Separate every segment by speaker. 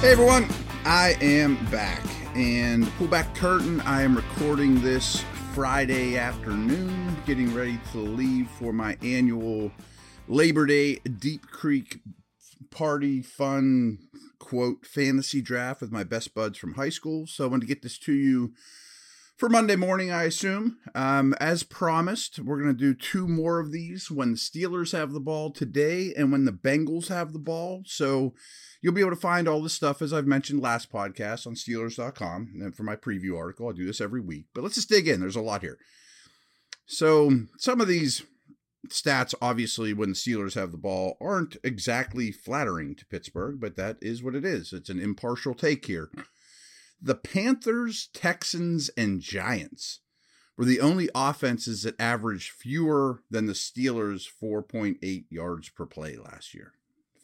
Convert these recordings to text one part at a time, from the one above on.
Speaker 1: Hey everyone, I am back. And pull back curtain, I am recording this Friday afternoon, getting ready to leave for my annual Labor Day Deep Creek party fun quote fantasy draft with my best buds from high school. So I want to get this to you for Monday morning, I assume. Um, as promised, we're going to do two more of these when the Steelers have the ball today and when the Bengals have the ball. So You'll be able to find all this stuff, as I've mentioned last podcast, on Steelers.com. And for my preview article, I do this every week. But let's just dig in. There's a lot here. So, some of these stats, obviously, when the Steelers have the ball, aren't exactly flattering to Pittsburgh, but that is what it is. It's an impartial take here. The Panthers, Texans, and Giants were the only offenses that averaged fewer than the Steelers' 4.8 yards per play last year.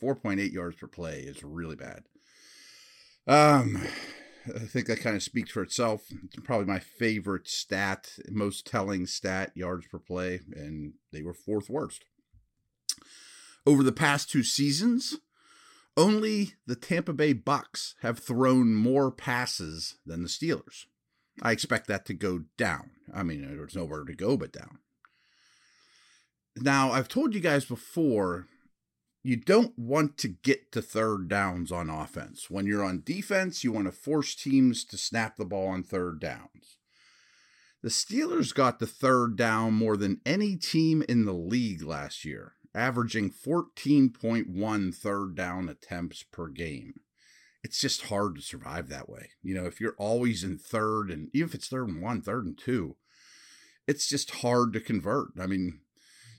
Speaker 1: 4.8 yards per play is really bad. Um, I think that kind of speaks for itself. It's probably my favorite stat, most telling stat, yards per play, and they were fourth worst. Over the past two seasons, only the Tampa Bay Bucks have thrown more passes than the Steelers. I expect that to go down. I mean, there's nowhere to go but down. Now, I've told you guys before you don't want to get to third downs on offense. When you're on defense, you want to force teams to snap the ball on third downs. The Steelers got the third down more than any team in the league last year, averaging 14.1 third down attempts per game. It's just hard to survive that way. You know, if you're always in third, and even if it's third and one, third and two, it's just hard to convert. I mean,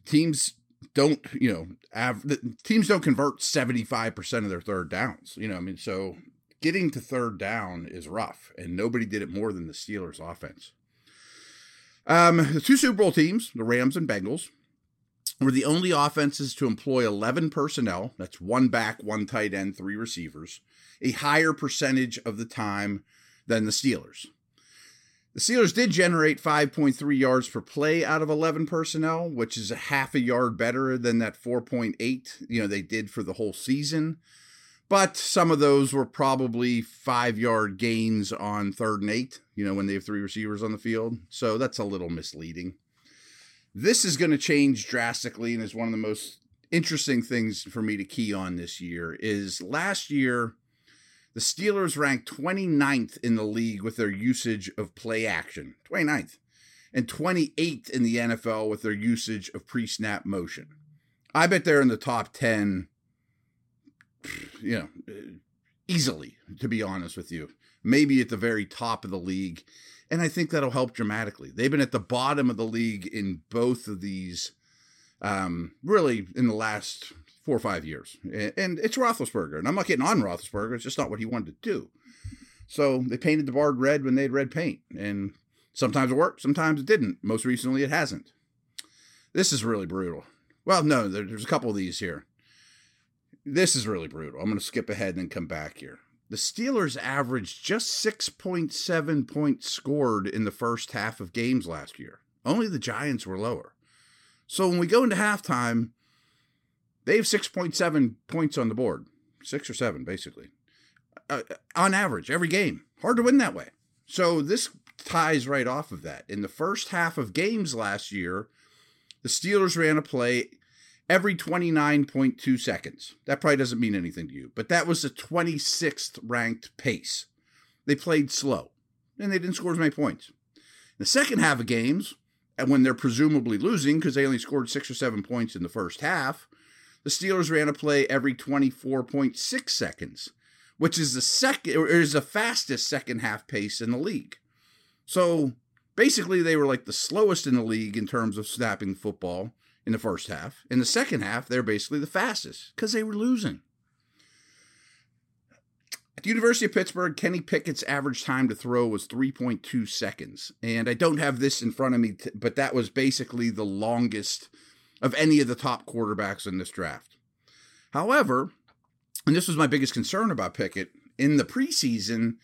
Speaker 1: teams don't you know av- teams don't convert 75% of their third downs you know i mean so getting to third down is rough and nobody did it more than the steelers offense um, the two super bowl teams the rams and bengals were the only offenses to employ 11 personnel that's one back one tight end three receivers a higher percentage of the time than the steelers the Steelers did generate 5.3 yards per play out of 11 personnel, which is a half a yard better than that 4.8, you know, they did for the whole season. But some of those were probably five yard gains on third and eight, you know, when they have three receivers on the field. So that's a little misleading. This is going to change drastically and is one of the most interesting things for me to key on this year is last year the Steelers ranked 29th in the league with their usage of play action. 29th. And 28th in the NFL with their usage of pre snap motion. I bet they're in the top 10, you know, easily, to be honest with you. Maybe at the very top of the league. And I think that'll help dramatically. They've been at the bottom of the league in both of these, um, really, in the last four or five years. And it's Roethlisberger. And I'm not getting on Roethlisberger. It's just not what he wanted to do. So they painted the board red when they had red paint. And sometimes it worked, sometimes it didn't. Most recently, it hasn't. This is really brutal. Well, no, there's a couple of these here. This is really brutal. I'm going to skip ahead and then come back here. The Steelers averaged just 6.7 points scored in the first half of games last year. Only the Giants were lower. So when we go into halftime, they have 6.7 points on the board, six or seven, basically, uh, on average, every game. Hard to win that way. So this ties right off of that. In the first half of games last year, the Steelers ran a play every 29.2 seconds. That probably doesn't mean anything to you, but that was the 26th ranked pace. They played slow and they didn't score as many points. In the second half of games, and when they're presumably losing because they only scored six or seven points in the first half, the Steelers ran a play every 24.6 seconds, which is the second is the fastest second half pace in the league. So basically, they were like the slowest in the league in terms of snapping football in the first half. In the second half, they're basically the fastest because they were losing. At the University of Pittsburgh, Kenny Pickett's average time to throw was 3.2 seconds. And I don't have this in front of me, but that was basically the longest of any of the top quarterbacks in this draft. However, and this was my biggest concern about Pickett, in the preseason,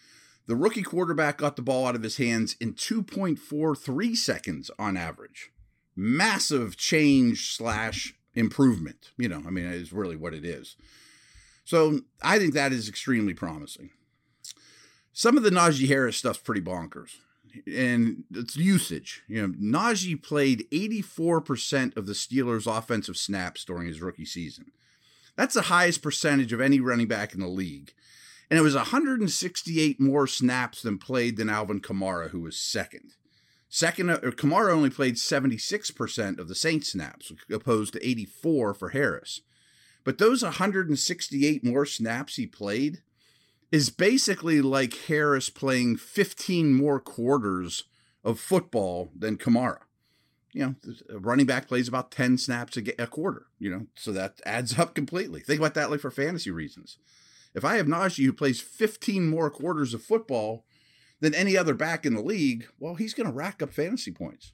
Speaker 1: the rookie quarterback got the ball out of his hands in 2.43 seconds on average. Massive change slash improvement. You know, I mean, is really what it is. So I think that is extremely promising. Some of the Najee Harris stuff's pretty bonkers. And it's usage. You know, Najee played 84% of the Steelers' offensive snaps during his rookie season. That's the highest percentage of any running back in the league. And it was 168 more snaps than played than Alvin Kamara, who was second. Second, uh, Kamara only played 76% of the Saints snaps, opposed to 84 for Harris. But those 168 more snaps he played is basically like Harris playing 15 more quarters of football than Kamara. You know, running back plays about 10 snaps a, a quarter, you know, so that adds up completely. Think about that like for fantasy reasons. If I have Najee who plays 15 more quarters of football than any other back in the league, well, he's going to rack up fantasy points.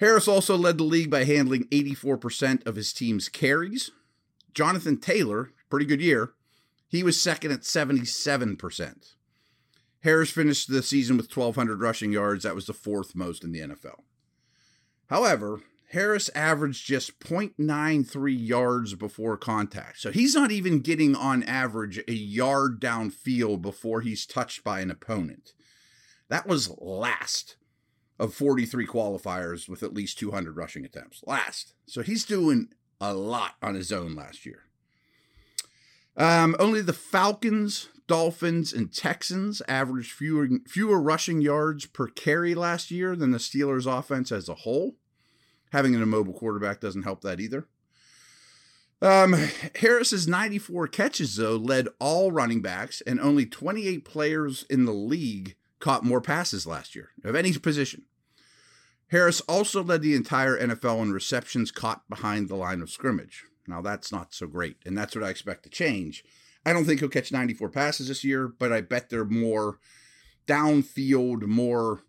Speaker 1: Harris also led the league by handling 84% of his team's carries. Jonathan Taylor, pretty good year, he was second at 77%. Harris finished the season with 1,200 rushing yards. That was the fourth most in the NFL. However, Harris averaged just 0.93 yards before contact. So he's not even getting on average a yard downfield before he's touched by an opponent. That was last of 43 qualifiers with at least 200 rushing attempts. Last. So he's doing a lot on his own last year. Um, only the Falcons, Dolphins, and Texans averaged fewer fewer rushing yards per carry last year than the Steelers' offense as a whole. Having an immobile quarterback doesn't help that either. Um, Harris's 94 catches, though, led all running backs, and only 28 players in the league caught more passes last year of any position. Harris also led the entire NFL in receptions caught behind the line of scrimmage. Now, that's not so great, and that's what I expect to change. I don't think he'll catch 94 passes this year, but I bet they're more downfield, more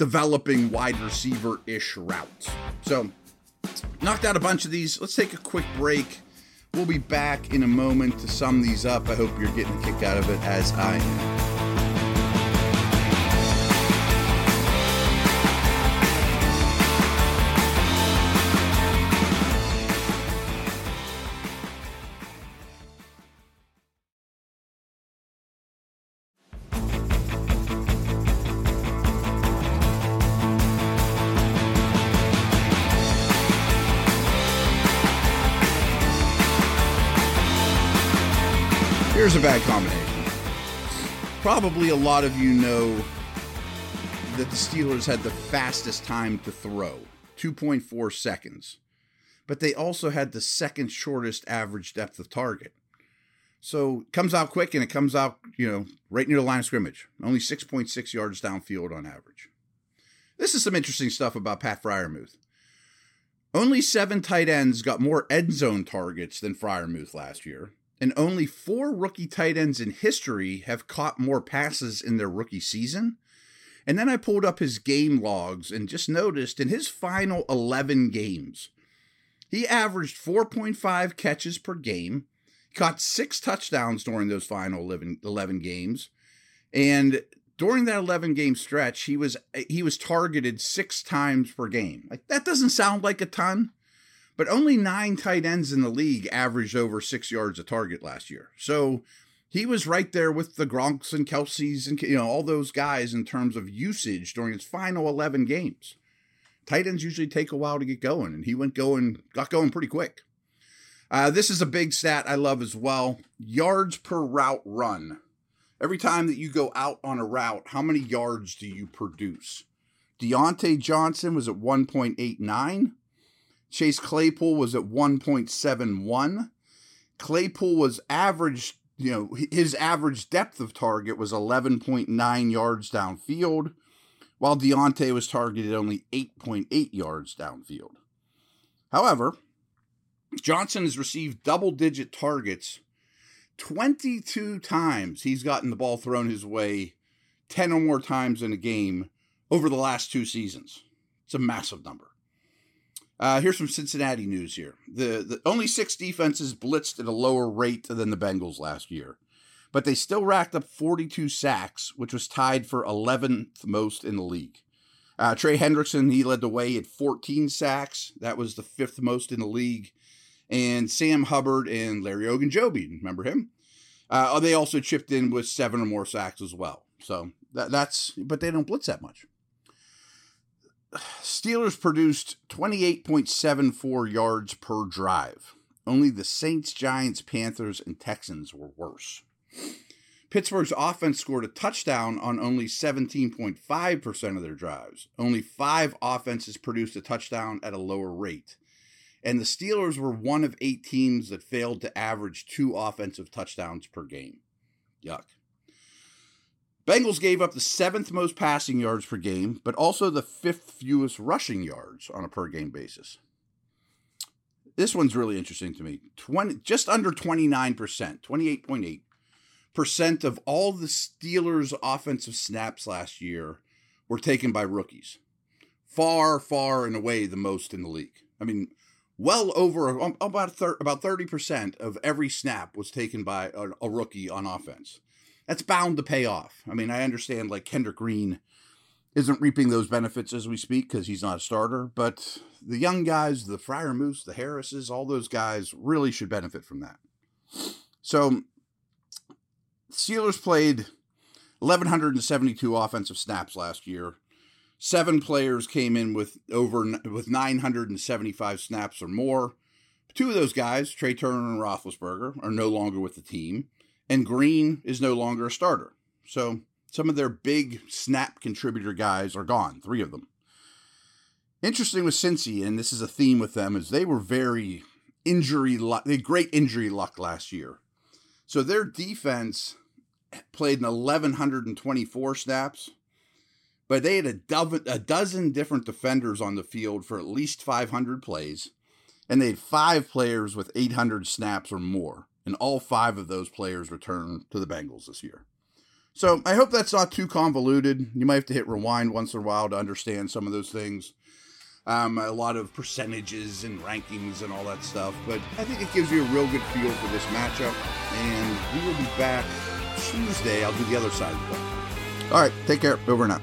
Speaker 1: developing wide receiver ish routes. So, knocked out a bunch of these. Let's take a quick break. We'll be back in a moment to sum these up. I hope you're getting a kick out of it as I am. Here's a bad combination. Probably a lot of you know that the Steelers had the fastest time to throw 2.4 seconds, but they also had the second shortest average depth of target. So it comes out quick and it comes out, you know, right near the line of scrimmage, only 6.6 yards downfield on average. This is some interesting stuff about Pat Freiermuth. Only seven tight ends got more end zone targets than Freiermuth last year, and only four rookie tight ends in history have caught more passes in their rookie season. And then I pulled up his game logs and just noticed in his final 11 games, he averaged 4.5 catches per game, caught six touchdowns during those final 11, 11 games. And during that 11 game stretch, he was he was targeted 6 times per game. Like that doesn't sound like a ton, but only nine tight ends in the league averaged over six yards a target last year. So he was right there with the Gronks and Kelce's and you know all those guys in terms of usage during his final 11 games. Tight ends usually take a while to get going, and he went going, got going pretty quick. Uh, this is a big stat I love as well. Yards per route run. Every time that you go out on a route, how many yards do you produce? Diontae Johnson was at 1.89. Chase Claypool was at 1.71. Claypool was average, you know, his average depth of target was 11.9 yards downfield, while Diontae was targeted only 8.8 yards downfield. However, Johnson has received double digit targets 22 times. He's gotten the ball thrown his way 10 or more times in a game over the last two seasons. It's a massive number. Uh, here's some Cincinnati news here. The, the only six defenses blitzed at a lower rate than the Bengals last year, but they still racked up 42 sacks, which was tied for 11th most in the league. Uh, Trey Hendrickson, he led the way at 14 sacks. That was the fifth most in the league. and Sam Hubbard and Larry Ogunjobi. Remember him? Uh, they also chipped in with seven or more sacks as well. So that, that's, but they don't blitz that much. Steelers produced 28.74 yards per drive. Only the Saints, Giants, Panthers, and Texans were worse. Pittsburgh's offense scored a touchdown on only 17.5% of their drives. Only five offenses produced a touchdown at a lower rate. And the Steelers were one of eight teams that failed to average two offensive touchdowns per game. Yuck. Bengals gave up the seventh most passing yards per game, but also the fifth fewest rushing yards on a per game basis. This one's really interesting to me. 20, just under 29%, 28.8 percent of all the Steelers' offensive snaps last year were taken by rookies. Far, far and away the most in the league. I mean, well over um, about about 30% of every snap was taken by a, a rookie on offense. That's bound to pay off. I mean, I understand like Kendrick Green isn't reaping those benefits as we speak because he's not a starter, but the young guys, the Freiermuths, the Harrises, all those guys really should benefit from that. So Steelers played 1,172 offensive snaps last year. Seven players came in with over with 975 snaps or more. Two of those guys, Trai Turner and Roethlisberger, are no longer with the team, and Green is no longer a starter. So some of their big snap contributor guys are gone. Three of them. Interesting with Cincy, and this is a theme with them, is they were very injury luck. They great injury luck last year. So their defense played in 1,124 snaps, but they had a, do- a dozen different defenders on the field for at least 500 plays, and they had five players with 800 snaps or more, and all five of those players returned to the Bengals this year. So I hope that's not too convoluted. You might have to hit rewind once in a while to understand some of those things. Um, a lot of percentages and rankings and all that stuff, but I think it gives you a real good feel for this matchup. And we will be back Tuesday, I'll do the other side of the. All right, take care. Over and out.